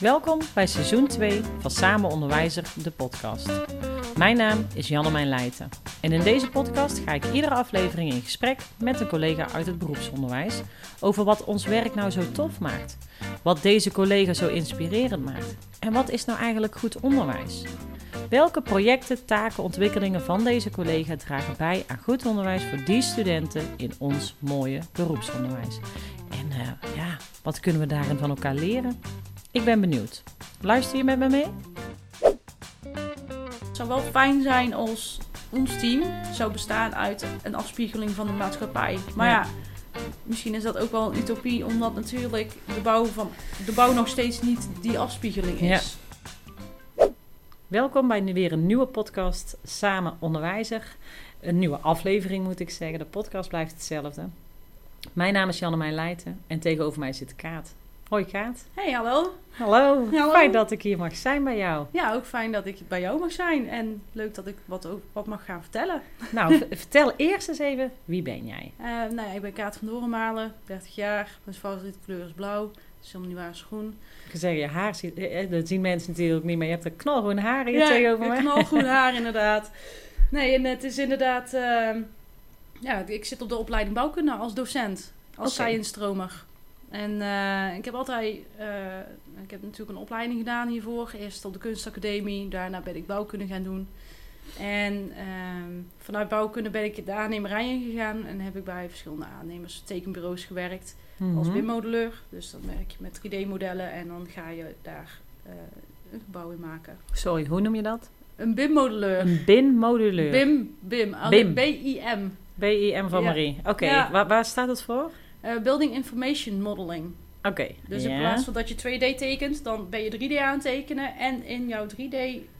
Welkom bij seizoen 2 van Samen Onderwijzer, de podcast. Mijn naam is Jannemijn Leijten en in deze podcast ga ik iedere aflevering in gesprek met een collega uit het beroepsonderwijs over wat ons werk nou zo tof maakt, wat deze collega zo inspirerend maakt en wat is nou eigenlijk goed onderwijs. Welke projecten, taken, ontwikkelingen van deze collega dragen bij aan goed onderwijs voor die studenten in ons mooie beroepsonderwijs? En uh, ja, wat kunnen we daarin van elkaar leren? Ik ben benieuwd. Luister je met me mee? Het zou wel fijn zijn als ons team zou bestaan uit een afspiegeling van de maatschappij. Maar ja, misschien is dat ook wel een utopie, omdat natuurlijk de bouw, van, de bouw nog steeds niet die afspiegeling is. Ja. Welkom bij weer een nieuwe podcast Samen Onderwijzer. Een nieuwe aflevering moet ik zeggen. De podcast blijft hetzelfde. Mijn naam is Janne Leijten en tegenover mij zit Kaat. Hoi Kaat. Hey, hallo. hallo. Hallo. Fijn dat ik hier mag zijn bij jou. Ja, ook fijn dat ik bij jou mag zijn. En leuk dat ik wat, wat mag gaan vertellen. Nou, vertel eerst eens even, wie ben jij? Uh, nou ja, ik ben Kaat van Dorenmalen, 30 jaar. Mijn favoriete kleur is blauw. Dat is helemaal niet waar, schoen. Ik zeggen, je haar ziet, dat zien mensen natuurlijk niet, maar je hebt een knalgroen haar hier ja, tegenover mij. knalgroen haar inderdaad. Nee, en het is inderdaad... Uh, ja, ik zit op de opleiding bouwkunde als docent. Als okay. science-stromer. En uh, ik heb altijd, uh, ik heb natuurlijk een opleiding gedaan hiervoor. Eerst op de kunstacademie, daarna ben ik bouwkunde gaan doen. En uh, vanuit bouwkunde ben ik de aannemerij ingegaan en heb ik bij verschillende aannemers, tekenbureaus gewerkt mm -hmm. als BIM-modelleur. Dus dan werk je met 3D-modellen en dan ga je daar uh, een gebouw in maken. Sorry, hoe noem je dat? Een BIM-modelleur. Een BIM-modelleur. BIM, BIM, BIM. B-I-M. B-I-M van Ja. Marie. Oké, Ja. waar, waar staat het voor? Uh, building Information Modeling. Oké. Dus in plaats van dat je 2D tekent, dan ben je 3D aan het tekenen. En in jouw 3D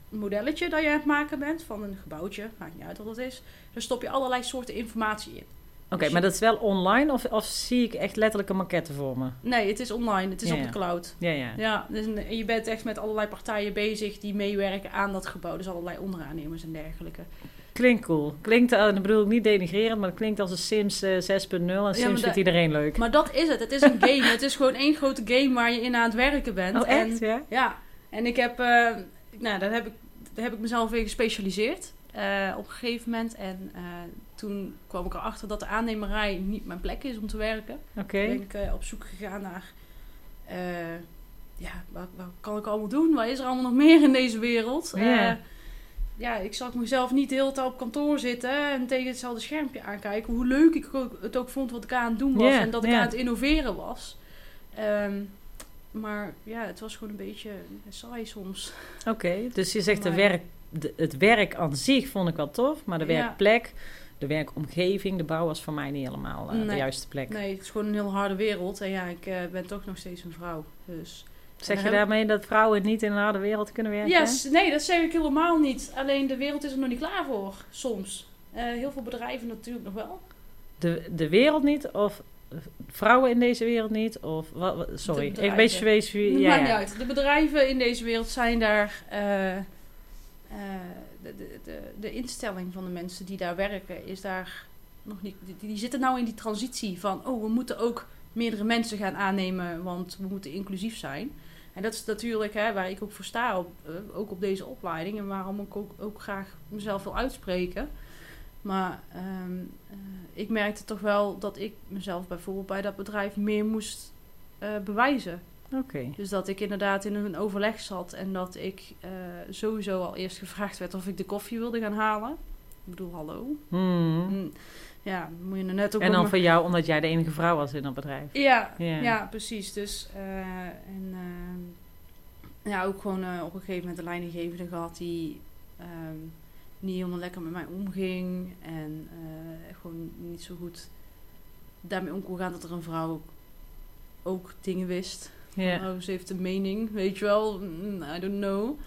modelletje dat je aan het maken bent, van een gebouwtje, maakt niet uit wat het is, daar stop je allerlei soorten informatie in. Oké, Dus maar dat is wel online of, of zie ik echt letterlijk een maquette voor me? Nee, het is online, het is Ja, op de cloud. Ja, ja. Ja, dus een- je bent echt met allerlei partijen bezig die meewerken aan dat gebouw. Dus allerlei onderaannemers en dergelijke. Klinkt cool. Klinkt, uh, dat bedoel ik niet denigrerend, maar het klinkt als een Sims eh, 6.0. En Sims maar vindt dat- iedereen leuk. Maar dat is het. Het is een game. het is gewoon één grote game waar je in aan het werken bent. oh, echt? En ja? Ja, en ik heb, eh, nou, daar heb ik, daar heb ik mezelf in gespecialiseerd eh, op een gegeven moment. En eh, toen kwam ik erachter dat de aannemerij niet mijn plek is om te werken. Oké. Toen ben ik eh, op zoek gegaan naar, eh, ja, wat, wat kan ik allemaal doen? Wat is er allemaal nog meer in deze wereld? Ja. Eh, ja, ik zag mezelf niet de hele tijd op kantoor zitten en tegen hetzelfde schermpje aankijken. Hoe leuk ik het ook vond wat ik aan het doen was en dat ik aan het innoveren was. Ehm, maar ja, het was gewoon een beetje saai soms. Oké, dus je zegt de werk, de, het werk aan zich vond ik wel tof, maar de Ja. werkplek, de werkomgeving, de bouw was voor mij niet helemaal eh, de juiste plek. Nee, het is gewoon een heel harde wereld. En ja, ik eh, ben toch nog steeds een vrouw. Dus. Zeg je daarmee dat vrouwen niet in een harde wereld kunnen werken? Yes, nee, dat zeg ik helemaal niet. Alleen de wereld is er nog niet klaar voor, soms. Eh, heel veel bedrijven natuurlijk nog wel. De, de wereld niet, of vrouwen in deze wereld niet, of wat, sorry, een beetje specifiek. Het Ja, maakt niet ja. uit. De bedrijven in deze wereld zijn daar... eh, eh, de, de, de, de instelling van de mensen die daar werken is daar nog niet... Die, die zitten nou in die transitie van... Oh, we moeten ook meerdere mensen gaan aannemen, want we moeten inclusief zijn. En dat is natuurlijk hè, waar ik ook voor sta, op, eh, ook op deze opleiding. En waarom ik ook, ook graag mezelf wil uitspreken. Maar ehm, eh, ik merkte toch wel dat ik mezelf bijvoorbeeld bij dat bedrijf meer moest eh, bewijzen. Oké. Dus dat ik inderdaad in een overleg zat en dat ik sowieso al eerst gevraagd werd of ik de koffie wilde gaan halen. Ik bedoel, hallo. Hmm. Mm, Ja, moet je er net ook En dan me- voor jou, omdat jij de enige vrouw was in dat bedrijf. Ja, Ja. ja. precies. Dus, eh, en eh, ja, ook gewoon eh, op een gegeven moment een leidinggevende gehad die ehm, niet helemaal lekker met mij omging. En gewoon niet zo goed daarmee om kon gaan dat er een vrouw ook, dingen wist. Ja. Oh, ze heeft een mening, weet je wel. Mm, I don't know.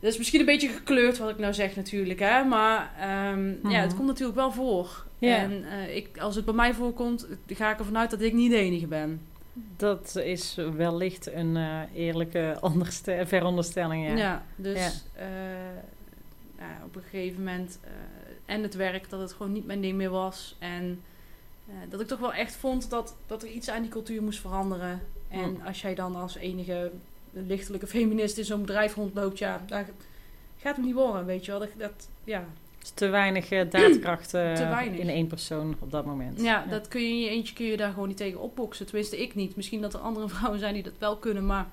Dat is misschien een beetje gekleurd wat ik nou zeg natuurlijk, hè. Maar ehm, ja, het Mhm. komt natuurlijk wel voor. Ja. En eh, ik, als het bij mij voorkomt, ga ik ervan uit dat ik niet de enige ben. Dat is wellicht een eh, eerlijke onderste- veronderstelling, ja. Ja, dus eh, nou ja, op een gegeven moment... en het werk, dat het gewoon niet mijn ding meer was. En dat ik toch wel echt vond dat, dat er iets aan die cultuur moest veranderen. En Hm. als jij dan als enige lichtelijke feminist in zo'n bedrijf rondloopt, ja, daar gaat hem niet worden, weet je wel. Dat, dat ja. Dus te weinig uh, daadkracht Te weinig. in één persoon op dat moment. Ja, dat kun je in je eentje kun je daar gewoon niet tegen opboksen. Tenminste, ik niet. Misschien dat er andere vrouwen zijn die dat wel kunnen, maar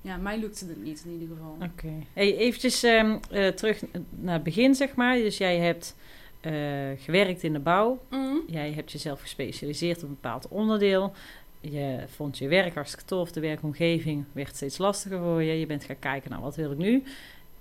ja, mij lukte het niet in ieder geval. Oké. Hey, eventjes ehm, eh, terug naar het begin, zeg maar. Dus jij hebt eh, gewerkt in de bouw. Mhm. Jij hebt jezelf gespecialiseerd op een bepaald onderdeel. Je vond je werk hartstikke tof. De werkomgeving werd steeds lastiger voor je. Je bent gaan kijken naar wat wil ik nu.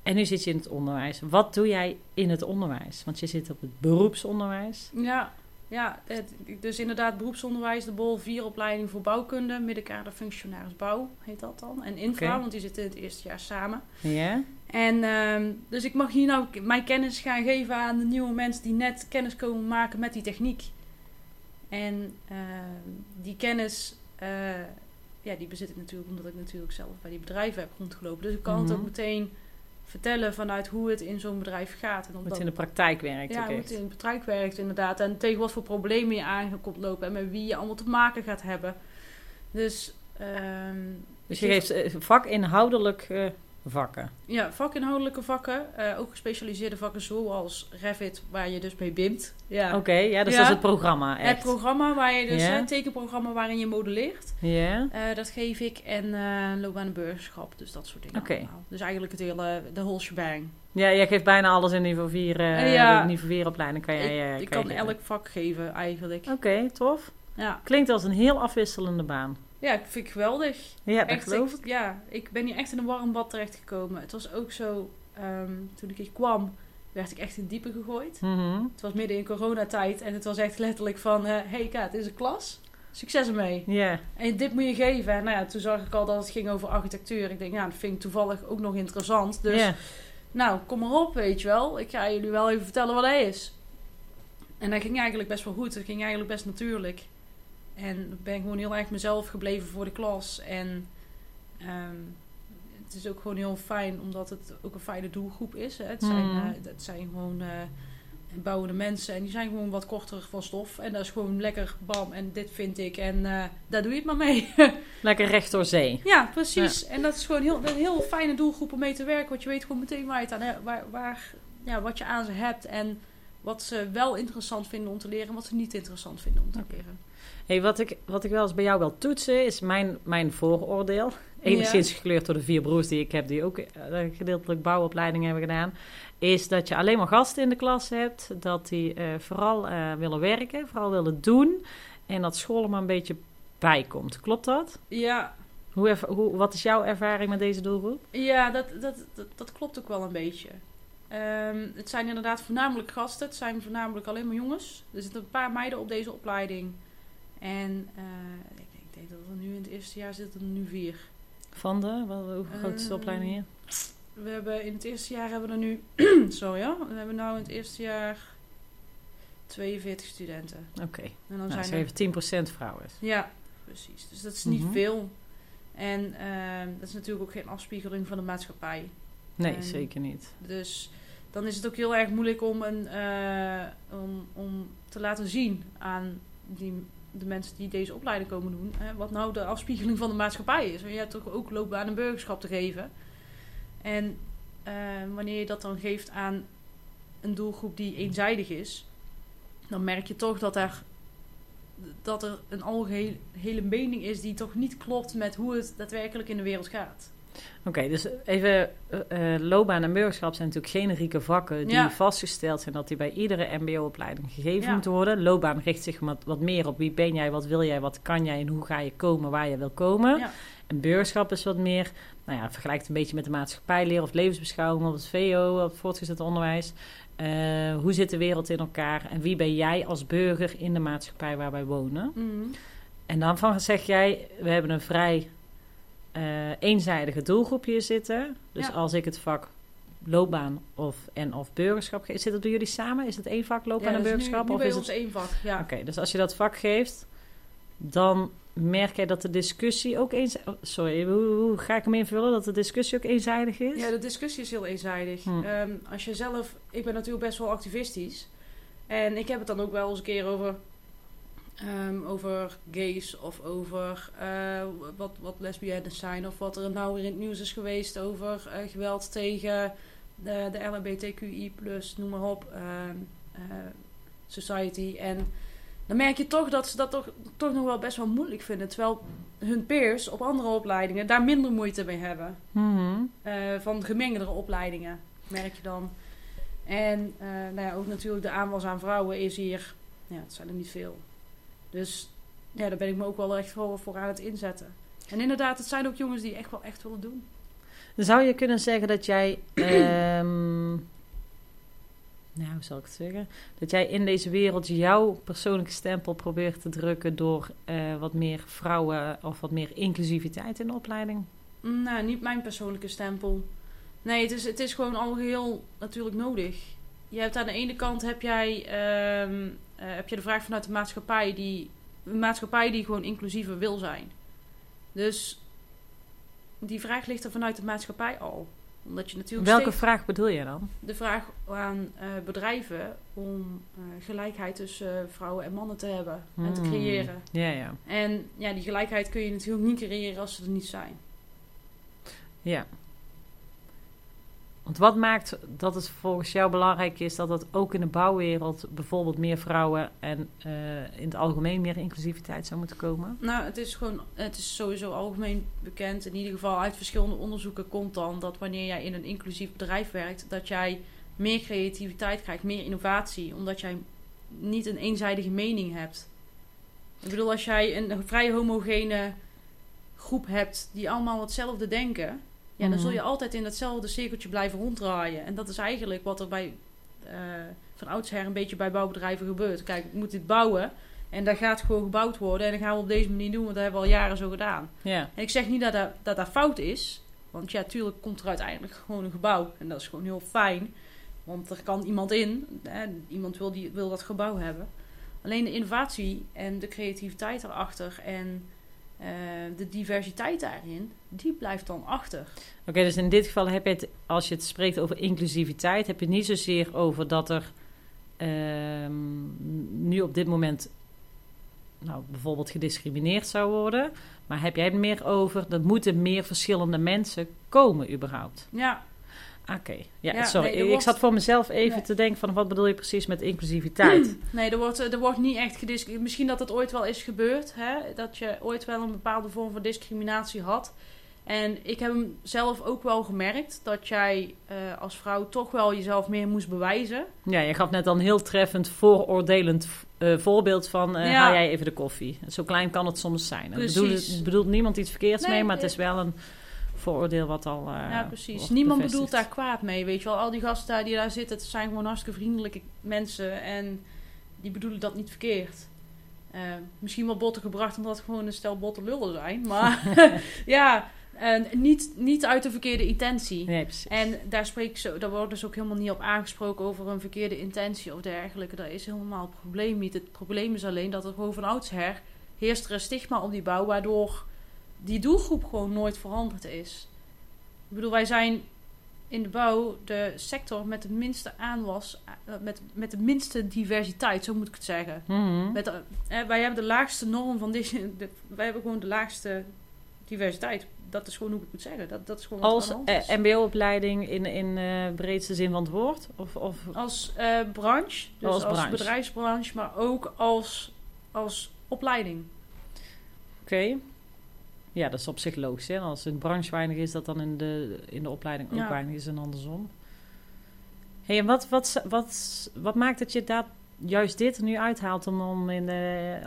En nu zit je in het onderwijs. Wat doe jij in het onderwijs? Want je zit op het beroepsonderwijs. Ja, ja het, dus inderdaad beroepsonderwijs, de BOL 4 opleiding voor bouwkunde, middenkader functionaris bouw heet dat dan. En infra, want die zitten in het eerste jaar samen. Ja? En ehm, dus ik mag hier nou mijn kennis gaan geven aan de nieuwe mensen die net kennis komen maken met die techniek. En ehm, die kennis, eh, ja, die bezit ik natuurlijk omdat ik natuurlijk zelf bij die bedrijven heb rondgelopen. Dus ik kan het Mhm. ook meteen vertellen vanuit hoe het in zo'n bedrijf gaat. En Hoe het in de praktijk werkt ja, hoe het in de praktijk werkt inderdaad. En tegen wat voor problemen je aan komt lopen en met wie je allemaal te maken gaat hebben. Dus ehm, Dus je geeft eh, vakinhoudelijk eh, vakken. ja, vakinhoudelijke vakken, eh, ook gespecialiseerde vakken zoals Revit, waar je dus mee bimt. Ja. Oké, ja, dus Ja. dat is het programma Het echt. programma waar je dus, Ja. het tekenprogramma waarin je modelleert, ja? eh, dat geef ik. En eh loopbaan en burgerschap, dus dat soort dingen Oké. allemaal. Dus eigenlijk het hele, de whole shebang. ja, jij geeft bijna alles in niveau 4, eh Ja. de niveau 4 opleiding. Kan jij, eh, ik kan elk vak geven eigenlijk. Oké, tof. Ja. Klinkt als een heel afwisselende baan. Ja, ik vind het geweldig. Ja, dat echt, geloof ik, ik. Ja, ik ben hier echt in een warm bad terechtgekomen. Het was ook zo, ehm, toen ik hier kwam, werd ik echt in diepe gegooid. Mhm. Het was midden in coronatijd en het was echt letterlijk van, hé hey Kaat, dit is een klas. Succes ermee. Ja, En dit moet je geven. En nou ja, toen zag ik al dat het ging over architectuur. Ik denk, ja, dat vind ik toevallig ook nog interessant. Dus nou, kom maar op, weet je wel. Ik ga jullie wel even vertellen wat hij is. En dat ging eigenlijk best wel goed. Dat ging eigenlijk best natuurlijk. En ik ben gewoon heel erg mezelf gebleven voor de klas. En ehm, het is ook gewoon heel fijn, omdat het ook een fijne doelgroep is. Hè. Het, zijn, Hmm. eh, het zijn gewoon eh, bouwende mensen. En die zijn gewoon wat korter van stof. En dat is gewoon lekker bam. En dit vind ik. En eh, daar doe je het maar mee. Lekker recht door zee. Ja, precies. En dat is gewoon heel, een heel fijne doelgroep om mee te werken. Want je weet gewoon meteen waar je het aan hebt, waar, waar, ja, wat je aan ze hebt. En wat ze wel interessant vinden om te leren. En wat ze niet interessant vinden om te leren. Hey, wat, ik, wat ik wel eens bij jou wil toetsen, is mijn, mijn vooroordeel. Enigszins gekleurd door de vier broers die ik heb, die ook eh, gedeeltelijk bouwopleiding hebben gedaan. Is dat je alleen maar gasten in de klas hebt. Dat die eh, vooral eh, willen werken, vooral willen doen. En dat school er maar een beetje bij komt. Klopt dat? Ja, Hoe, hoe, wat is jouw ervaring met deze doelgroep? ja dat, dat, dat, dat klopt ook wel een beetje. Ehm, het zijn inderdaad voornamelijk gasten. Het zijn voornamelijk alleen maar jongens. Er zitten een paar meiden op deze opleiding. En eh, ik, ik denk dat er nu in het eerste jaar zitten er nu vier. Van de, hoe groot is de Eh, opleiding hier? We hebben in het eerste jaar hebben we er nu, sorry ja, we hebben nou in het eerste jaar 42 studenten. Oké, En dan nou, zijn ze er, geven 10% vrouwen. ja, precies. Dus dat is niet Mhm. veel. En ehm, dat is natuurlijk ook geen afspiegeling van de maatschappij. Nee, En- zeker niet. Dus dan is het ook heel erg moeilijk om, een, eh, om, om te laten zien aan die, de mensen die deze opleiding komen doen, hè, wat nou de afspiegeling van de maatschappij is. Want je hebt toch ook loopbaan en burgerschap te geven. En eh, wanneer je dat dan geeft aan een doelgroep die eenzijdig is, dan merk je toch dat er, dat er een algehele mening is die toch niet klopt met hoe het daadwerkelijk in de wereld gaat. Oké, dus even, eh, loopbaan en burgerschap zijn natuurlijk generieke vakken die Ja. vastgesteld zijn dat die bij iedere mbo-opleiding gegeven Ja. moeten worden. Loopbaan richt zich wat, wat meer op wie ben jij, wat wil jij, wat kan jij en hoe ga je komen waar je wil komen. Ja. En burgerschap is wat meer, nou ja, vergelijkt een beetje met de maatschappijleer of levensbeschouwing of het VO, of het voortgezet onderwijs. Eh, hoe zit de wereld in elkaar en wie ben jij als burger in de maatschappij waar wij wonen? Mhm. En dan van zeg jij, we hebben een vrij eh, eenzijdige doelgroep hier zitten. Dus Ja. als ik het vak loopbaan of, en of burgerschap geef, zit het bij jullie samen? Is het één vak loopbaan Ja, en dat nu- burgerschap? Nu, of is het... één vak, ja. Oké, dus als je dat vak geeft, dan merk jij dat de discussie ook eens... oh, sorry, hoe, hoe ga ik hem invullen? Dat de discussie ook eenzijdig is? Ja, de discussie is heel eenzijdig. Hm. Ehm, als je zelf... Ik ben natuurlijk best wel activistisch. En ik heb het dan ook wel eens een keer over... Ehm, over gays of over eh, wat, wat lesbiennes zijn. Of wat er nou weer in het nieuws is geweest over eh, geweld tegen de, de LHBTQI+, noem maar op, ehm, eh, society. En dan merk je toch dat ze dat toch, toch nog wel best wel moeilijk vinden. Terwijl hun peers op andere opleidingen daar minder moeite mee hebben. Mhm. Van gemengdere opleidingen, merk je dan. En nou ja, ook natuurlijk de aanwas aan vrouwen is hier, ja, het zijn er niet veel. Dus ja, daar ben ik me ook wel echt voor, voor aan het inzetten. En inderdaad, het zijn ook jongens die echt wel echt willen doen. Zou je kunnen zeggen dat jij, ehm, nou hoe zal ik het zeggen, dat jij in deze wereld jouw persoonlijke stempel probeert te drukken door eh, wat meer vrouwen of wat meer inclusiviteit in de opleiding? Nou, niet mijn persoonlijke stempel. Nee, het is, het is gewoon al heel natuurlijk nodig. Je hebt aan de ene kant heb jij ehm, eh, heb je de vraag vanuit de maatschappij die een maatschappij die gewoon inclusiever wil zijn. Dus die vraag ligt er vanuit de maatschappij al. Omdat je natuurlijk Welke steeds vraag bedoel je dan? de vraag aan eh, bedrijven om eh, gelijkheid tussen vrouwen en mannen te hebben en te Hmm. creëren. Ja, ja. En ja, die gelijkheid kun je natuurlijk niet creëren als ze er niet zijn. Ja. Want wat maakt dat het volgens jou belangrijk is dat het ook in de bouwwereld bijvoorbeeld meer vrouwen en eh, in het algemeen meer inclusiviteit zou moeten komen? Nou, het is gewoon, het is sowieso algemeen bekend. In ieder geval uit verschillende onderzoeken komt dan dat wanneer jij in een inclusief bedrijf werkt, dat jij meer creativiteit krijgt, meer innovatie, omdat jij niet een eenzijdige mening hebt. Ik bedoel, als jij een vrij homogene groep hebt die allemaal hetzelfde denken, ja, dan zul je altijd in datzelfde cirkeltje blijven ronddraaien. En dat is eigenlijk wat er bij eh, van oudsher een beetje bij bouwbedrijven gebeurt. Kijk, ik moet dit bouwen. En dat gaat gewoon gebouwd worden. En dat gaan we op deze manier doen, want dat hebben we al jaren zo gedaan. Ja. En ik zeg niet dat dat, dat, dat fout is. Want ja, tuurlijk komt er uiteindelijk gewoon een gebouw. En dat is gewoon heel fijn. Want er kan iemand in. En iemand wil, die, wil dat gebouw hebben. Alleen de innovatie en de creativiteit erachter. En eh, de diversiteit daarin. Die blijft dan achter. Oké, dus in dit geval heb je het, als je het spreekt over inclusiviteit, heb je het niet zozeer over dat er ehm, nu op dit moment nou, bijvoorbeeld gediscrimineerd zou worden. Maar heb jij het meer over, dat moeten meer verschillende mensen komen überhaupt? Ja, Oké, ja, Ja, sorry. nee, ik wordt- zat voor mezelf even Nee. te denken van wat bedoel je precies met inclusiviteit? Nee, er wordt, er wordt niet echt gediscrimineerd. Misschien dat het ooit wel is gebeurd. Hè? Dat je ooit wel een bepaalde vorm van discriminatie had. En ik heb hem zelf ook wel gemerkt. Dat jij eh, als vrouw toch wel jezelf meer moest bewijzen. ja, je gaf net dan een heel treffend vooroordelend eh, voorbeeld van eh Ja. haal jij even de koffie. Zo klein kan het soms zijn. Er bedoelt, bedoelt niemand iets verkeerds Nee, mee, maar het is wel een vooroordeel wat al. eh, ja, precies. Niemand bevestigd. bedoelt daar kwaad mee. Weet je wel, al die gasten daar die daar zitten, het zijn gewoon hartstikke vriendelijke mensen. En die bedoelen dat niet verkeerd. Eh, misschien wel botten gebracht omdat het gewoon een stel botte lullen zijn. Maar ja, en niet, niet uit de verkeerde intentie. Nee, precies. En daar, spreek ik zo, daar wordt dus ook helemaal niet op aangesproken over een verkeerde intentie of dergelijke. Dat is helemaal het probleem niet. Het probleem is alleen dat er gewoon van oudsher heerst er een stigma op die bouw, waardoor die doelgroep gewoon nooit veranderd is. Ik bedoel, wij zijn in de bouw de sector met de minste aanwas, eh, met, met de minste diversiteit, zo moet ik het zeggen. Mhm. Met, de- eh, wij hebben de laagste norm van deze. De, wij hebben gewoon de laagste diversiteit. Dat is gewoon hoe ik het moet zeggen. Dat, dat is gewoon Als de eh, MBO-opleiding in, in eh, breedste zin van het woord? Of, of, Als eh, branche, dus Als als, branche. bedrijfsbranche, maar ook als, als opleiding. Oké. Ja, dat is op zich logisch. Hè? Als in branche weinig is, dat dan in de, in de opleiding ook Ja. weinig is en andersom. hey, en wat, wat, wat, wat maakt dat je dat, juist dit er nu uithaalt om, om, in,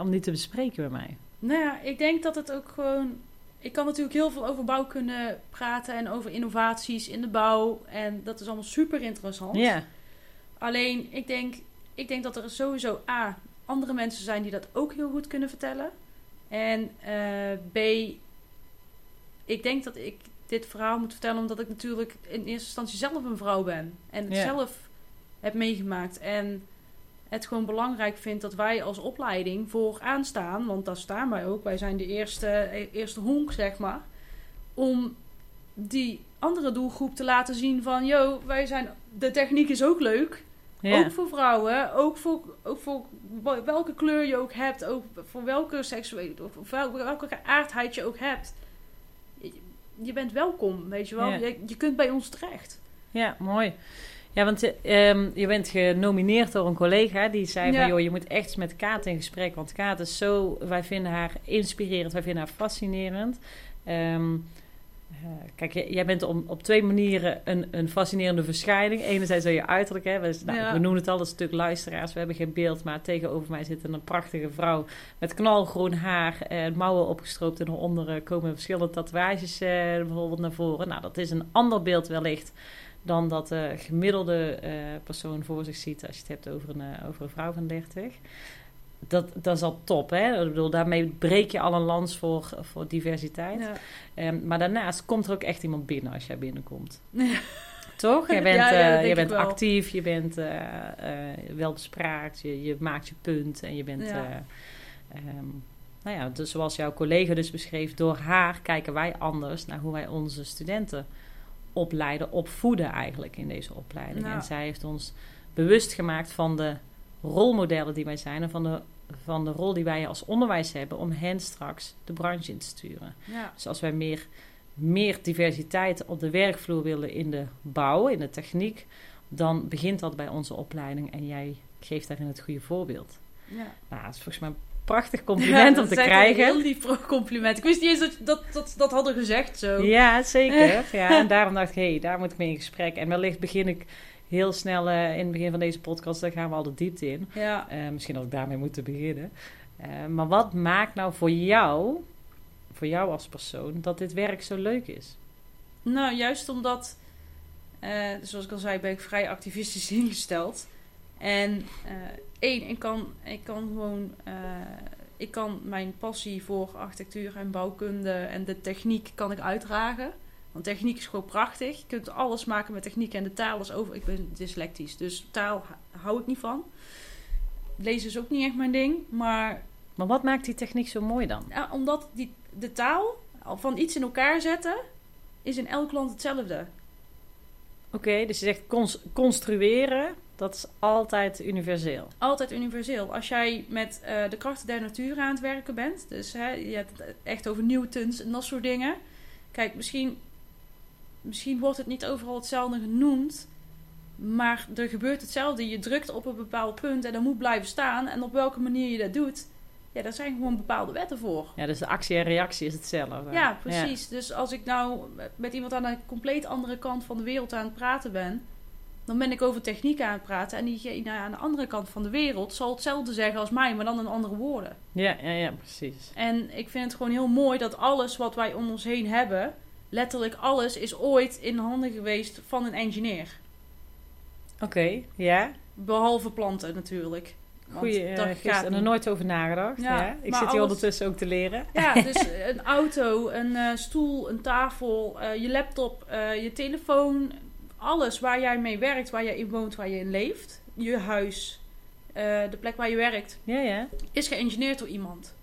om niet te bespreken bij mij? Nou ja, ik denk dat het ook gewoon. Ik kan natuurlijk heel veel over bouw kunnen praten en over innovaties in de bouw. En dat is allemaal super interessant. Ja. Alleen, ik denk, ik denk dat er sowieso A. andere mensen zijn die dat ook heel goed kunnen vertellen. En eh, B. Ik denk dat ik dit verhaal moet vertellen omdat ik natuurlijk in eerste instantie zelf een vrouw ben. En het Ja. zelf heb meegemaakt. En het gewoon belangrijk vind dat wij als opleiding vooraan staan. Want daar staan wij ook. Wij zijn de eerste, eerste honk, zeg maar. Om die andere doelgroep te laten zien van... Yo, wij zijn, de techniek is ook leuk. Ja. Ook voor vrouwen, ook voor, ook voor welke kleur je ook hebt, ook voor welke seksuele, of welke aardheid je ook hebt. Je, bent welkom, weet je wel. Ja. Je, je kunt bij ons terecht. Ja, mooi. Ja, want eh, ehm, je bent genomineerd door een collega die zei Ja. van... joh, je moet echt met Kaat in gesprek. Want Kaat is zo... Wij vinden haar inspirerend, wij vinden haar fascinerend. Eh, kijk, j- jij bent om, op twee manieren een, een fascinerende verschijning. Enerzijds door je uiterlijk, hè. We, nou, Ja. we noemen het al, is natuurlijk luisteraars. We hebben geen beeld, maar tegenover mij zit een prachtige vrouw... met knalgroen haar, eh, mouwen opgestroopt... en eronder eh, komen verschillende tatoeages eh, bijvoorbeeld naar voren. Nou, dat is een ander beeld wellicht dan dat de gemiddelde eh, persoon voor zich ziet als je het hebt over een, eh, over een vrouw van 30. Dat, dat is al top, hè? Ik bedoel, daarmee breek je al een lans voor, voor diversiteit. Ja. Ehm, maar daarnaast komt er ook echt iemand binnen als jij binnenkomt. Toch? Jij bent, Ja, eh, jij bent actief, je bent eh, eh, welbespraakt, je, je maakt je punt en je bent... Ja. eh, ehm, nou ja, dus zoals jouw collega dus beschreef, door haar kijken wij anders naar hoe wij onze studenten opleiden, opvoeden eigenlijk in deze opleiding. En zij heeft ons bewust gemaakt van de rolmodellen die wij zijn en van de, van de rol die wij als onderwijs hebben om hen straks de branche in te sturen. Ja. Dus als wij meer, meer diversiteit op de werkvloer willen in de bouw, in de techniek, dan begint dat bij onze opleiding en jij geeft daarin het goede voorbeeld. Ja. Nou, dat is volgens mij een prachtig compliment Ja, om te krijgen. Heel lief compliment. Ik wist niet eens dat dat, dat, dat hadden gezegd zo. Ja, zeker. Ja, en daarom dacht ik, hé, hey, daar moet ik mee in gesprek. En wellicht begin ik heel snel eh, in het begin van deze podcast, daar gaan we al de diepte in. Ja. Eh, misschien had ik daarmee moeten beginnen. Eh, maar wat maakt nou voor jou, voor jou als persoon, dat dit werk zo leuk is? Nou, juist omdat, zoals ik al zei, ben ik vrij activistisch ingesteld. En één, ik kan, ik kan gewoon, ik kan mijn passie voor architectuur en bouwkunde en de techniek kan ik uitdragen. Want techniek is gewoon prachtig. Je kunt alles maken met techniek en de taal is over. Ik ben dyslectisch, dus taal hou ik niet van. Lezen is ook niet echt mijn ding, maar Maar wat maakt die techniek zo mooi dan? ja, omdat die, de taal van iets in elkaar zetten is in elk land hetzelfde. Oké, dus je zegt cons- construeren, dat is altijd universeel. altijd universeel. Als jij met eh, de krachten der natuur aan het werken bent, dus hè, je hebt het echt over Newtons en dat soort dingen. Kijk, misschien, misschien wordt het niet overal hetzelfde genoemd, maar er gebeurt hetzelfde. Je drukt op een bepaald punt en dat moet blijven staan. En op welke manier je dat doet, ja, daar zijn gewoon bepaalde wetten voor. Ja, dus de actie en reactie is hetzelfde. Ja, precies. Dus als ik nou met iemand aan de compleet andere kant van de wereld aan het praten ben, dan ben ik over techniek aan het praten. En diegene aan de andere kant van de wereld zal hetzelfde zeggen als mij, maar dan in andere woorden. Ja, ja, ja, precies. En ik vind het gewoon heel mooi dat alles wat wij om ons heen hebben, letterlijk alles, is ooit in handen geweest van een engineer. Oké, ja. Behalve planten natuurlijk. Goeie, eh, gist- gaat er niet. nooit over nagedacht. Ja, Ja, Ik zit hier alles- ondertussen ook te leren. Ja, dus een auto, een eh, stoel, een tafel, eh, je laptop, je telefoon. Alles waar jij mee werkt, waar jij in woont, waar je in leeft. Je huis, de plek waar je werkt, Ja, ja. is geëngineerd door iemand.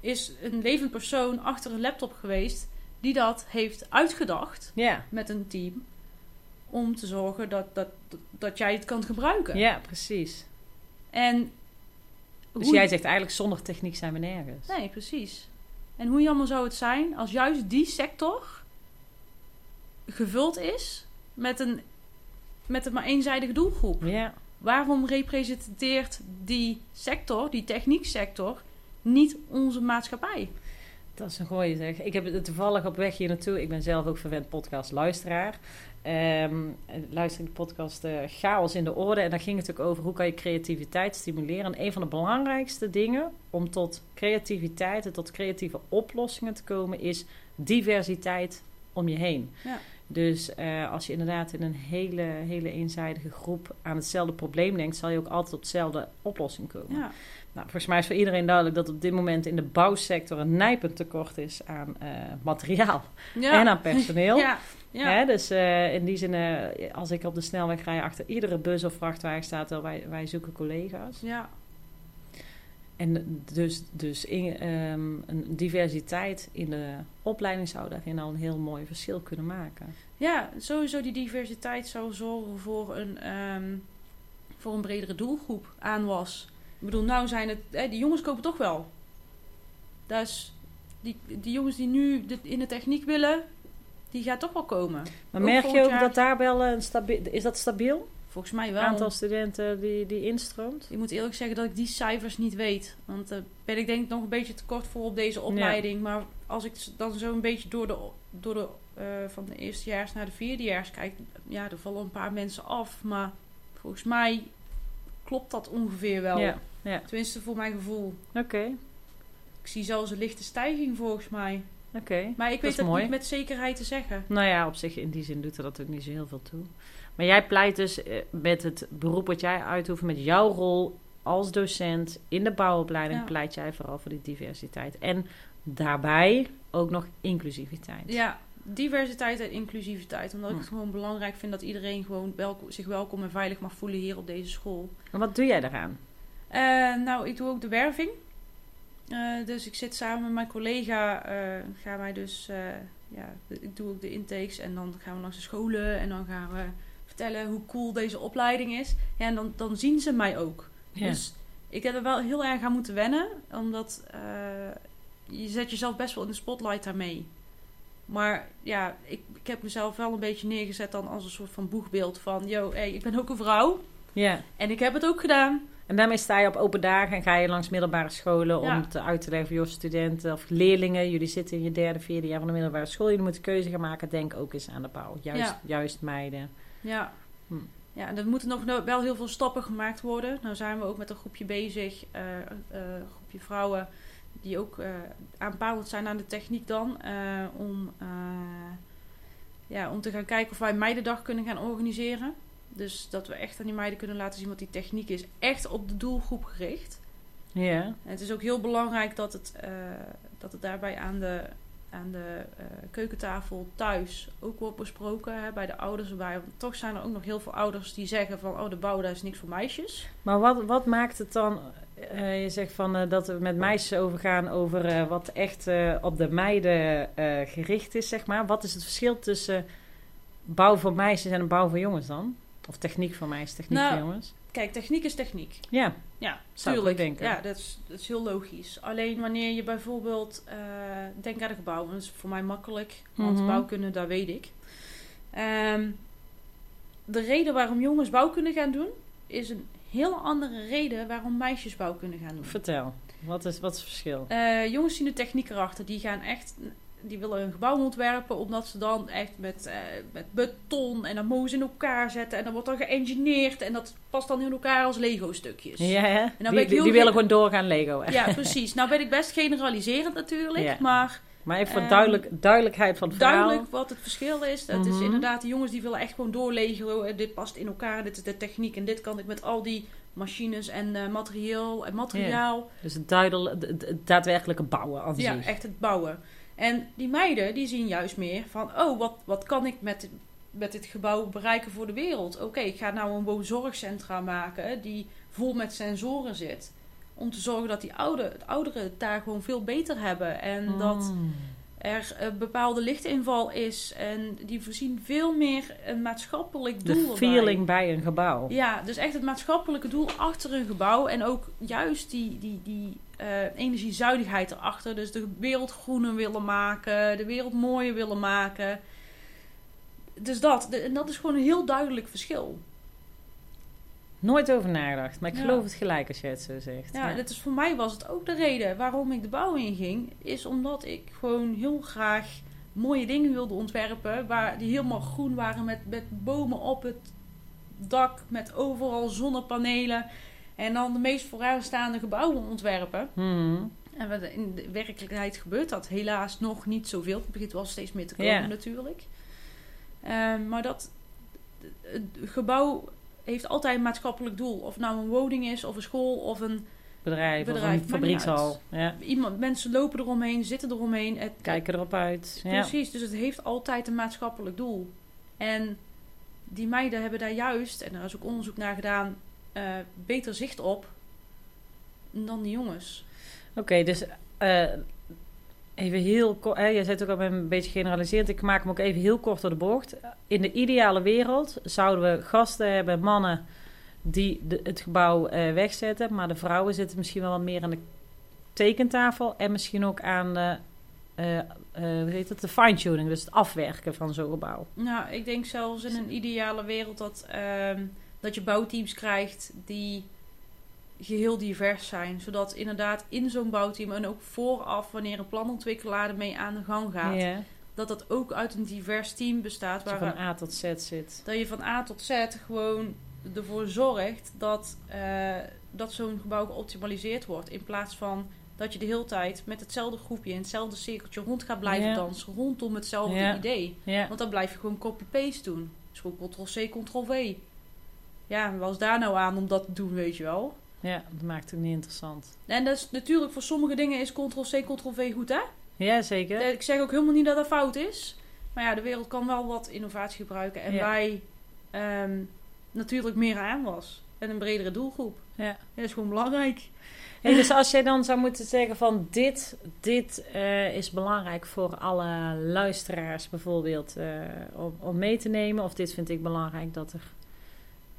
Is een levend persoon achter een laptop geweest die dat heeft uitgedacht Ja, met een team. Om te zorgen dat, dat, dat, jij het kan gebruiken. ja precies. En Dus hoe- jij zegt eigenlijk zonder techniek zijn we nergens. Nee, precies. En hoe jammer zou het zijn als juist die sector gevuld is met een, met een maar eenzijdige doelgroep? Ja, Waarom representeert die sector, die technieksector, niet onze maatschappij? Dat is een goeie zeg. Ik heb het toevallig op weg hier naartoe. Ik ben zelf ook verwend podcastluisteraar. Ehm luister ik de podcast eh, Chaos in de Orde. En daar ging het ook over hoe kan je creativiteit stimuleren. En een van de belangrijkste dingen om tot creativiteit en tot creatieve oplossingen te komen... is diversiteit om je heen. Ja. Dus eh, als je inderdaad in een hele, hele eenzijdige groep aan hetzelfde probleem denkt... zal je ook altijd op dezelfde oplossing komen. Ja, Nou, volgens mij is voor iedereen duidelijk dat op dit moment in de bouwsector een nijpend tekort is aan eh, materiaal ja. en aan personeel. ja. ja. Hè, dus eh, in die zin, eh, als ik op de snelweg rij, achter iedere bus of vrachtwagen staat wij, wij zoeken collega's. ja. En dus, dus in, ehm, een diversiteit in de opleiding zou daarin al een heel mooi verschil kunnen maken. Ja, sowieso die diversiteit zou zorgen voor een, ehm, voor een bredere doelgroep aan was. Ik bedoel, nou zijn het, hè, die jongens kopen toch wel. Dus die, die jongens die nu de, in de techniek willen, die gaat toch wel komen. Maar Ook merk je ook jaar- dat daar wel een stabiel... Is dat stabiel? Volgens mij Het wel. aantal studenten die, die instroomt? Ik moet eerlijk zeggen dat ik die cijfers niet weet. Want daar ben ik denk ik nog een beetje te kort voor op deze opleiding. Maar als ik dan zo een beetje door de, door de eh, van de eerstejaars naar de vierdejaars kijk, ja, er vallen een paar mensen af. Maar volgens mij klopt dat ongeveer wel. Ja, ja. Tenminste, voor mijn gevoel. Oké, Ik zie zelfs een lichte stijging volgens mij. oké. Maar ik Dat weet dat mooi. niet met zekerheid te zeggen. Nou ja, op zich in die zin doet er dat ook niet zo heel veel toe. Maar jij pleit dus eh, met het beroep wat jij uitoefent, met jouw rol als docent in de bouwopleiding, Ja. pleit jij vooral voor die diversiteit. En daarbij ook nog inclusiviteit. Ja, diversiteit en inclusiviteit. Omdat ik Hm. het gewoon belangrijk vind dat iedereen gewoon welkom, zich welkom en veilig mag voelen hier op deze school. En wat doe jij daaraan? Eh, nou, ik doe ook de werving. Eh, dus ik zit samen met mijn collega. eh gaan wij dus. ja, ik doe ook de intakes. En dan gaan we langs de scholen. En dan gaan we vertellen hoe cool deze opleiding is. Ja, en dan, dan zien ze mij ook. Ja. Dus ik heb er wel heel erg aan moeten wennen. Omdat je zet jezelf best wel in de spotlight daarmee. Maar ja, ik, ik heb mezelf wel een beetje neergezet dan als een soort van boegbeeld van... Yo, hey, ik ben ook een vrouw. ja. En ik heb het ook gedaan. En daarmee sta je op open dagen en ga je langs middelbare scholen Ja. om te uit te leggen voor je studenten of leerlingen. Jullie zitten in je derde, vierde jaar van de middelbare school. Jullie moeten keuze gaan maken. Denk ook eens aan de bouw. Juist, Ja. juist meiden. Ja. Hm. Ja, en er moeten nog no- wel heel veel stappen gemaakt worden. Nou zijn we ook met een groepje bezig, eh, eh, een groepje vrouwen die ook eh aanpalend zijn aan de techniek dan, om, ja, om te gaan kijken of wij meidendag kunnen gaan organiseren. Dus dat we echt aan die meiden kunnen laten zien wat die techniek is. Echt op de doelgroep gericht. Ja. En het is ook heel belangrijk dat het, eh, dat het daarbij aan de, aan de eh, keukentafel thuis ook wordt besproken. Hè, bij de ouders erbij. Want toch zijn er ook nog heel veel ouders die zeggen van... oh, de bouw, dat is niks voor meisjes. Maar wat, wat maakt het dan... eh, je zegt van, dat we met meisjes overgaan over wat echt op de meiden gericht is, zeg maar. Wat is het verschil tussen bouw voor meisjes en een bouw voor jongens dan? Of techniek voor meisjes, techniek Nou, jongens? Kijk, techniek is techniek. Ja, Ja, ik tuurlijk. denken. Ja, dat is, dat is heel logisch. Alleen wanneer je bijvoorbeeld... eh denk aan de gebouw. Dat is voor mij makkelijk. Want Mhm. bouwkunde, dat weet ik. Ehm, de reden waarom jongens bouwkunde gaan doen... is een heel andere reden waarom meisjes bouwkunde gaan doen. vertel. Wat is, wat is het verschil? Eh, jongens zien de techniek erachter. Die gaan echt... Die willen een gebouw ontwerpen omdat ze dan echt met, eh, met beton en dan mogen ze in elkaar zetten. En dan wordt dan geëngineerd en dat past dan in elkaar als Lego-stukjes. Ja, hè? die, willen ge- gewoon doorgaan Lego. hè? Ja, precies. Nou ben ik best generaliserend natuurlijk, Ja. maar Maar even voor Ehm, duidelijk, duidelijkheid van het verhaal. duidelijk wat het verschil is. Het is Mhm. inderdaad, de jongens die willen echt gewoon doorleggen. Dit past in elkaar, dit is de techniek en dit kan ik met al die machines en eh, materiaal en materiaal. Dus het, duidel, het, daadwerkelijke bouwen aan Ja, zich. echt het bouwen. En die meiden, die zien juist meer van... oh, wat, wat kan ik met, met dit gebouw bereiken voor de wereld? Oké, ik ga nou een woonzorgcentra maken... die vol met sensoren zit. Om te zorgen dat die oude, ouderen het daar gewoon veel beter hebben. En dat Mm. Er een bepaalde lichtinval is. En die voorzien veel meer een maatschappelijk doel De erbij. feeling bij een gebouw. Ja, dus echt het maatschappelijke doel achter een gebouw. En ook juist die, die, die eh, energiezuinigheid erachter. Dus de wereld groener willen maken. De wereld mooier willen maken. Dus dat. En dat is gewoon een heel duidelijk verschil. Nooit over nagedacht, maar ik Ja. geloof het gelijk als je het zo zegt. Ja, dit is voor mij was het ook de reden waarom ik de bouw inging. Is omdat ik gewoon heel graag mooie dingen wilde ontwerpen. Waar, die helemaal groen waren met, met bomen op het dak. Met overal zonnepanelen. En dan de meest vooraanstaande gebouwen ontwerpen. Hmm. En in de werkelijkheid gebeurt dat helaas nog niet zoveel. Het begint wel steeds meer te komen natuurlijk. Ehm, maar dat het gebouw heeft altijd een maatschappelijk doel. Of nou een woning is, of een school, of een Bedrijf, Bedrijf, of een fabriekshal. Ja. iemand. Mensen lopen eromheen, zitten eromheen. Het, Kijken erop uit. Ja. Precies, dus het heeft altijd een maatschappelijk doel. En die meiden hebben daar juist, en daar is ook onderzoek naar gedaan, eh, beter zicht op dan de jongens. Oké, dus eh, even heel kort. Jij zei het ook al een beetje generaliserend. Ik maak hem ook even heel kort door de bocht. In de ideale wereld zouden we gasten hebben, mannen die de, het gebouw eh, wegzetten. Maar de vrouwen zitten misschien wel wat meer aan de tekentafel en misschien ook aan de, heet het, de fine-tuning, dus het afwerken van zo'n gebouw. Nou, ik denk zelfs in een ideale wereld dat, ehm, dat je bouwteams krijgt die geheel divers zijn. Zodat inderdaad in zo'n bouwteam en ook vooraf, wanneer een planontwikkelaar ermee aan de gang gaat, dat dat ook uit een divers team bestaat. dat je Waar van A tot Z zit. dat je van A tot Z gewoon ervoor zorgt dat, eh, dat zo'n gebouw geoptimaliseerd wordt. In plaats van dat je de hele tijd met hetzelfde groepje in hetzelfde cirkeltje rond gaat blijven dansen. Rondom hetzelfde idee. Want dan blijf je gewoon copy-paste doen. Dus gewoon ctrl-c, ctrl-v. Ja, wat is daar nou aan om dat te doen, weet je wel? Ja, dat maakt het niet interessant. En dat is natuurlijk voor sommige dingen is ctrl-c, ctrl-v goed, hè? Ja, zeker. Ik zeg ook helemaal niet dat dat fout is. Maar ja, de wereld kan wel wat innovatie gebruiken. En Ja. wij ehm, natuurlijk meer aanwas. En een bredere doelgroep. Ja. Dat is gewoon belangrijk. Hey, dus als jij dan zou moeten zeggen van dit, dit eh, is belangrijk voor alle luisteraars bijvoorbeeld eh, om, om mee te nemen. Of dit vind ik belangrijk dat er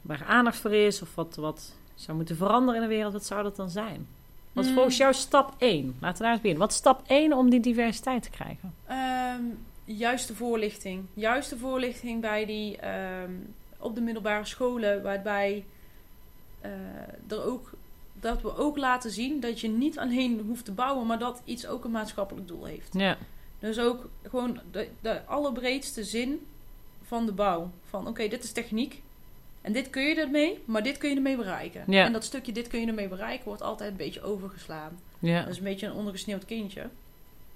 waar aandacht voor is. Of wat, wat zou moeten veranderen in de wereld. Wat zou dat dan zijn? Wat is Hmm. volgens jou stap 1? Laten we daar eens beginnen. Wat is stap 1 om die diversiteit te krijgen? Ehm, juiste voorlichting. Juiste voorlichting bij die, ehm, op de middelbare scholen. Waarbij eh, er ook, dat we ook laten zien dat je niet alleen hoeft te bouwen. Maar dat iets ook een maatschappelijk doel heeft. Ja, Dus ook gewoon de, de allerbreedste zin van de bouw. Van oké, dit is techniek. En dit kun je ermee, maar dit kun je ermee bereiken. Ja. En dat stukje dit kun je ermee bereiken wordt altijd een beetje overgeslaan. ja. Dat is een beetje een ondergesneeuwd kindje.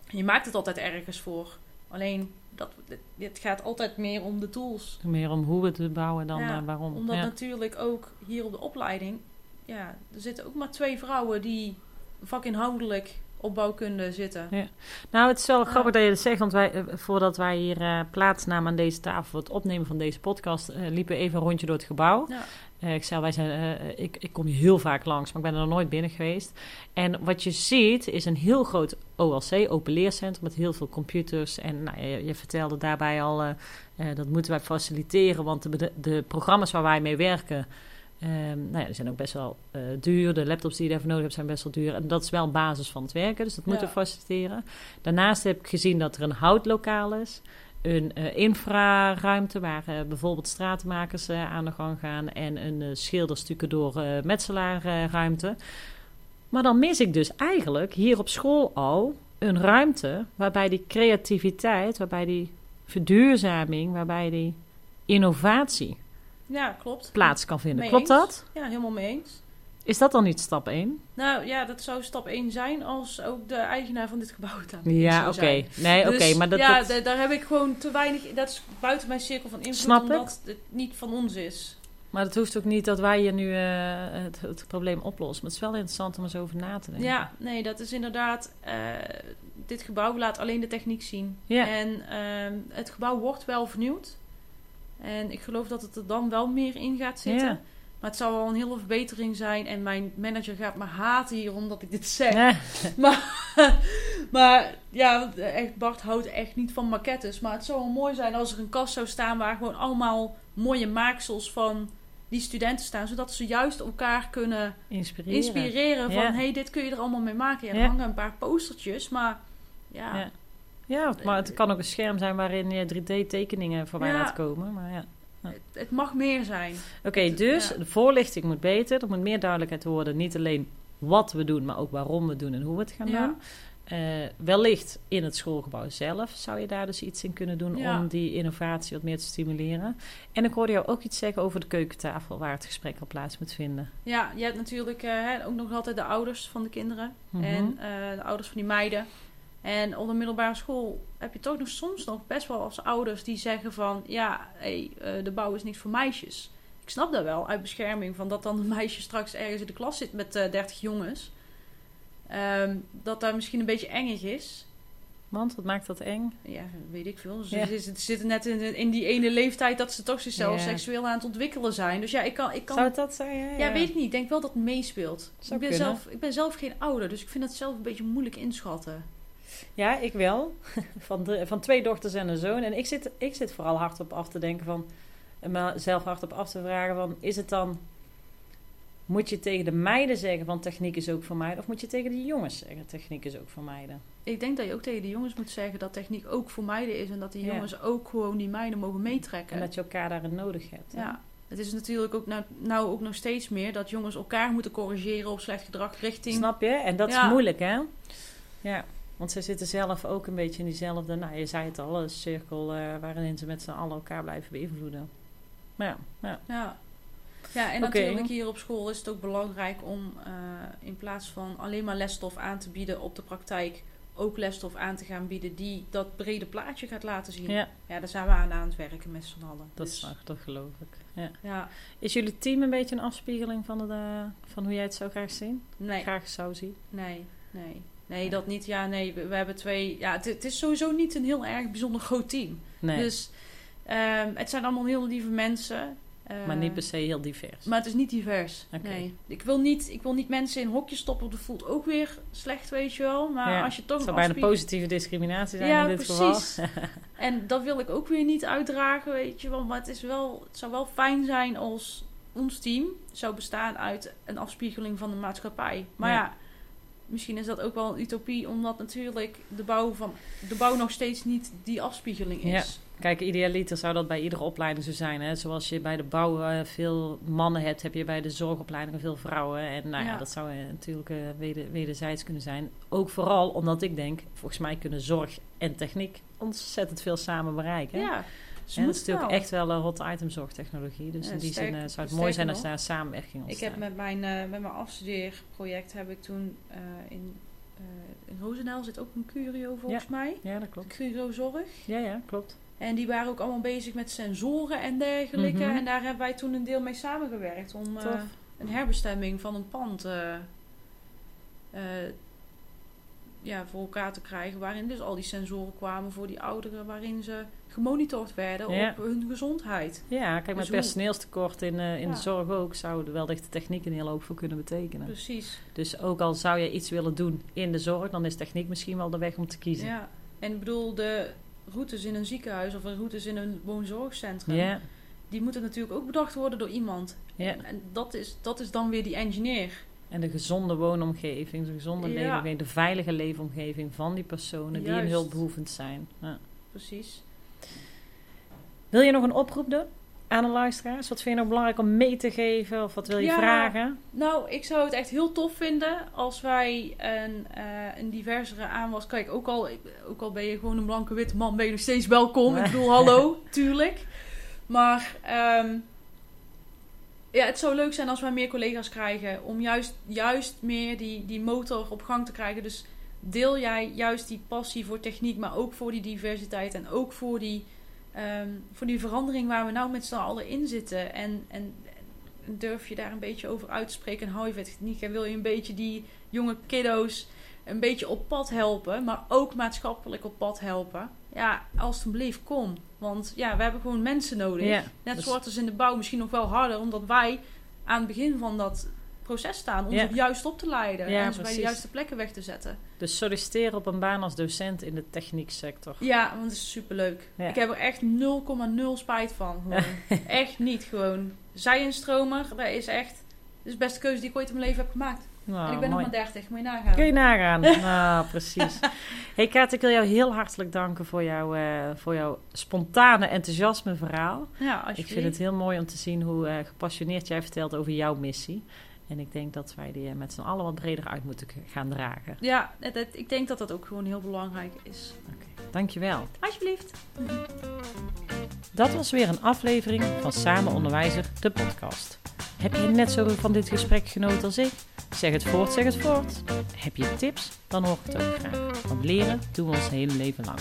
En je maakt het altijd ergens voor. Alleen, dat, dit, dit gaat altijd meer om de tools. Meer om hoe we het bouwen dan Ja, eh, waarom. Omdat natuurlijk ook hier op de opleiding... Ja, er zitten ook maar twee vrouwen die vakinhoudelijk op bouwkunde zitten. Nou, het is wel Ja. grappig dat je dat zegt, want wij, eh, voordat wij hier eh, plaatsnamen aan deze tafel voor het opnemen van deze podcast, eh, liepen we even een rondje door het gebouw. Ja. Ik zei, wij zijn, ik, ik kom hier heel vaak langs, maar ik ben er nog nooit binnen geweest. En wat je ziet is een heel groot OLC, open leercentrum, met heel veel computers. En nou, je, je vertelde daarbij al, dat moeten wij faciliteren, want de, de programma's waar wij mee werken, ehm, nou ja, die zijn ook best wel eh, duur. De laptops die je daarvoor nodig hebt zijn best wel duur. En dat is wel een basis van het werken, dus dat moeten Ja. we faciliteren. Daarnaast heb ik gezien dat er een houtlokaal is. Een eh, infraruimte waar eh, bijvoorbeeld stratenmakers eh, aan de gang gaan. En een uh, schilderstukken door metselaarruimte. maar dan mis ik dus eigenlijk hier op school al een ruimte waarbij die creativiteit, waarbij die verduurzaming, waarbij die innovatie Ja, klopt. plaats kan vinden. Mee Klopt eens. dat? Ja, helemaal mee eens. Is dat dan niet stap 1? Nou ja, dat zou stap 1 zijn als ook de eigenaar van dit gebouw het aan Ja, oké. Nee, oké, Dus, maar dat, ja, dat- da- daar heb ik gewoon te weinig... Dat is buiten mijn cirkel van invloed, Snap ik. omdat het niet van ons is. maar het hoeft ook niet dat wij hier nu eh, het, het probleem oplossen. Maar het is wel interessant om eens over na te denken. Ja, nee, dat is inderdaad... eh, dit gebouw laat alleen de techniek zien. Ja. En ehm, het gebouw wordt wel vernieuwd. En ik geloof dat het er dan wel meer in gaat zitten. Ja. Maar het zou wel een hele verbetering zijn. En mijn manager gaat me haten hier omdat ik dit zeg. Ja. Maar ja, echt, Bart houdt echt niet van maquettes. Maar het zou wel mooi zijn als er een kast zou staan waar gewoon allemaal mooie maaksels van die studenten staan. Zodat ze juist elkaar kunnen Inspireren. inspireren van Ja. hey, dit kun je er allemaal mee maken. Ja, er Ja. hangen een paar postertjes, maar ja. Ja. Maar het kan ook een scherm zijn waarin je 3D-tekeningen voorbij Ja. laat komen. Maar ja. Het, het mag meer zijn. Oké, dus ja. de voorlichting moet beter. Er moet meer duidelijkheid worden. Niet alleen wat we doen, maar ook waarom we doen en hoe we het gaan doen. Eh, wellicht in het schoolgebouw zelf zou je daar dus iets in kunnen doen Ja. om die innovatie wat meer te stimuleren. En ik hoorde jou ook iets zeggen over de keukentafel waar het gesprek al plaats moet vinden. Ja, je hebt natuurlijk eh, ook nog altijd de ouders van de kinderen. Mhm. En eh, de ouders van die meiden. En op de middelbare school heb je toch nog soms nog best wel als ouders die zeggen van... Ja, hey, eh, de bouw is niks voor meisjes. Ik snap dat wel, uit bescherming. Van dat dan een meisje straks ergens in de klas zit met eh 30 jongens. Ehm, dat daar misschien een beetje engig is. Want wat maakt dat eng? Ja, weet ik veel. Ze, Ja. zitten net in, in die ene leeftijd dat ze toch zichzelf Ja. seksueel aan het ontwikkelen zijn. Dus ja, ik kan... Ik kan Zou het dat zijn? Ja, ja, weet ik niet. Ik denk wel dat het meespeelt. Zou Ik ben, kunnen. zelf, ik ben zelf geen ouder, dus ik vind het zelf een beetje moeilijk inschatten. Ja, ik wel. Van, drie- van twee dochters en een zoon. En ik zit, ik zit vooral hard op af te denken van... en mezelf hard op af te vragen van... is het dan Moet je tegen de meiden zeggen van techniek is ook voor meiden? Of moet je tegen de jongens zeggen techniek is ook voor meiden? Ik denk dat je ook tegen de jongens moet zeggen dat techniek ook voor meiden is. En dat die Ja. jongens ook gewoon die meiden mogen meetrekken. En dat je elkaar daarin nodig hebt. hè? Ja. Het is natuurlijk ook nou, nou ook nog steeds meer dat jongens elkaar moeten corrigeren op slecht gedrag richting... Snap je? En dat is moeilijk, hè? Ja, want ze zitten zelf ook een beetje in diezelfde, nou je zei het al, een cirkel eh, waarin ze met z'n allen elkaar blijven beïnvloeden. Maar ja, ja. Ja. Ja, en natuurlijk hier op school is het ook belangrijk om eh, in plaats van alleen maar lesstof aan te bieden op de praktijk, ook lesstof aan te gaan bieden die dat brede plaatje gaat laten zien. ja Ja, daar zijn we aan aan het werken met z'n allen. dat, Dus, is waar, dat geloof ik. Ja. Ja, Is jullie team een beetje een afspiegeling van, de, eh, van hoe jij het zou graag zien? nee, Graag zou zien? nee, nee. Nee, dat niet. Ja, nee, we, we hebben twee... Ja, het, het is sowieso niet een heel erg bijzonder groot team. Nee, Dus ehm, het zijn allemaal heel lieve mensen. eh, maar niet per se heel divers. Maar het is niet divers. Oké. Nee. Ik wil, niet, ik wil niet mensen in hokjes stoppen. Dat voelt ook weer slecht, weet je wel. Maar Ja, als je toch het zou bijna afspiegel- positieve discriminatie zijn Ja, in dit precies. geval. En dat wil ik ook weer niet uitdragen, weet je wel. Maar het, is wel, het zou wel fijn zijn als ons team zou bestaan uit een afspiegeling van de maatschappij. Maar Ja. ja, misschien is dat ook wel een utopie, omdat natuurlijk de bouw, van, de bouw nog steeds niet die afspiegeling is. Kijk, idealiter zou dat bij iedere opleiding zo zijn. Hè? Zoals je bij de bouw eh, veel mannen hebt, heb je bij de zorgopleidingen veel vrouwen. En nou ja, Ja. dat zou eh, natuurlijk eh, weder, wederzijds kunnen zijn. Ook vooral omdat ik denk, volgens mij kunnen zorg en techniek ontzettend veel samen bereiken. Ja, ze en dat is moeten natuurlijk echt wel een hot item zorgtechnologie. Dus Ja, in die sterk- zin eh, zou het mooi zijn als daar een samenwerking Ik ontstaat. heb met mijn, eh, met mijn afstudeerproject heb ik toen eh, in, in Roosendaal zit ook een curio volgens mij. Ja, dat klopt. Curio zorg. Ja, ja, klopt. En die waren ook allemaal bezig met sensoren en dergelijke. Mhm. En daar hebben wij toen een deel mee samengewerkt om een herbestemming van een pand ja, voor elkaar te krijgen. Waarin dus al die sensoren kwamen voor die ouderen, waarin ze gemonitord werden Ja. op hun gezondheid. Ja, kijk, met Dus hoe- personeelstekort in, eh, in Ja. de zorg ook zou er wellicht de techniek een hele hoop voor kunnen betekenen. Precies. Dus ook al zou je iets willen doen in de zorg, dan is techniek misschien wel de weg om te kiezen. Ja. En ik bedoel, de routes in een ziekenhuis of de routes in een woonzorgcentrum, Ja, die moeten natuurlijk ook bedacht worden door iemand. ja. En, en dat, is, dat is dan weer die engineer. En de gezonde woonomgeving, de gezonde Ja. leefomgeving, de veilige leefomgeving van die personen die in hulpbehoevend zijn. Ja. Precies. Wil je nog een oproep doen aan de luisteraars? Wat vind je nou belangrijk om mee te geven? Of wat wil je Ja. vragen? Nou, ik zou het echt heel tof vinden als wij een, eh, een diversere aanwas... Kijk, ook al, ook al ben je gewoon een blanke witte man, ben je nog steeds welkom. Ik bedoel, hallo, tuurlijk. Maar ehm, ja, het zou leuk zijn als wij meer collega's krijgen... om juist, juist meer die, die motor op gang te krijgen. Dus deel jij juist die passie voor techniek... maar ook voor die diversiteit en ook voor die, ehm, voor die verandering... waar we nou met z'n allen in zitten. En... en durf je daar een beetje over uit te spreken en hou je techniek en wil je een beetje die jonge kiddo's een beetje op pad helpen, maar ook maatschappelijk op pad helpen. Ja, alstublieft, kom. Want ja, we hebben gewoon mensen nodig. Ja, Net dus- zoals als in de bouw, misschien nog wel harder, omdat wij aan het begin van dat proces staan. Om Ja. ze juist op te leiden Ja, en ze bij de juiste plekken weg te zetten. Dus solliciteren op een baan als docent in de technieksector. Ja, want het is superleuk. Ja. Ik heb er echt 0,0 spijt van. Echt niet gewoon. Zij-instromer, dat is echt... Dat is de beste keuze die ik ooit in mijn leven heb gemaakt. Nou, en ik ben mooi. nog maar 30, moet je nagaan. Kun je nagaan. nou, precies. Hey Kaat, ik wil jou heel hartelijk danken voor, jou, eh, voor jouw spontane enthousiasme verhaal. Ja, Ik vind het heel mooi om te zien hoe eh, gepassioneerd jij vertelt over jouw missie. En ik denk dat wij die eh, met z'n allen wat breder uit moeten gaan dragen. Ja, ik denk dat dat ook gewoon heel belangrijk is. Dankjewel. Alsjeblieft. Dat was weer een aflevering van Samen Onderwijzer, de podcast. Heb je net zo van dit gesprek genoten als ik? Zeg het voort, zeg het voort. Heb je tips? Dan hoor ik het ook graag. Want leren doen we ons hele leven lang.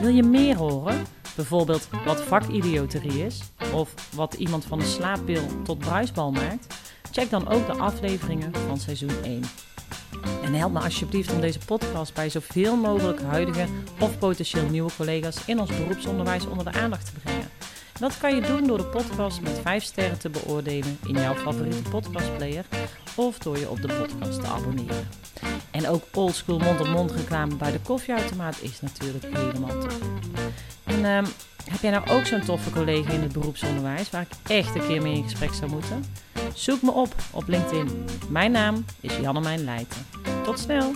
Wil je meer horen? Bijvoorbeeld wat vakidioterie is, of wat iemand van een slaappil tot bruisbal maakt? Check dan ook de afleveringen van seizoen 1. En help me alsjeblieft om deze podcast bij zoveel mogelijk huidige of potentieel nieuwe collega's in ons beroepsonderwijs onder de aandacht te brengen. Dat kan je doen door de podcast met 5 sterren te beoordelen in jouw favoriete podcastplayer of door je op de podcast te abonneren. En ook oldschool mond-op-mond reclame bij de koffieautomaat is natuurlijk helemaal top. En ehm, heb jij nou ook zo'n toffe collega in het beroepsonderwijs waar ik echt een keer mee in gesprek zou moeten? Zoek me op op LinkedIn. Mijn naam is Jannemijn Leijten. Tot snel!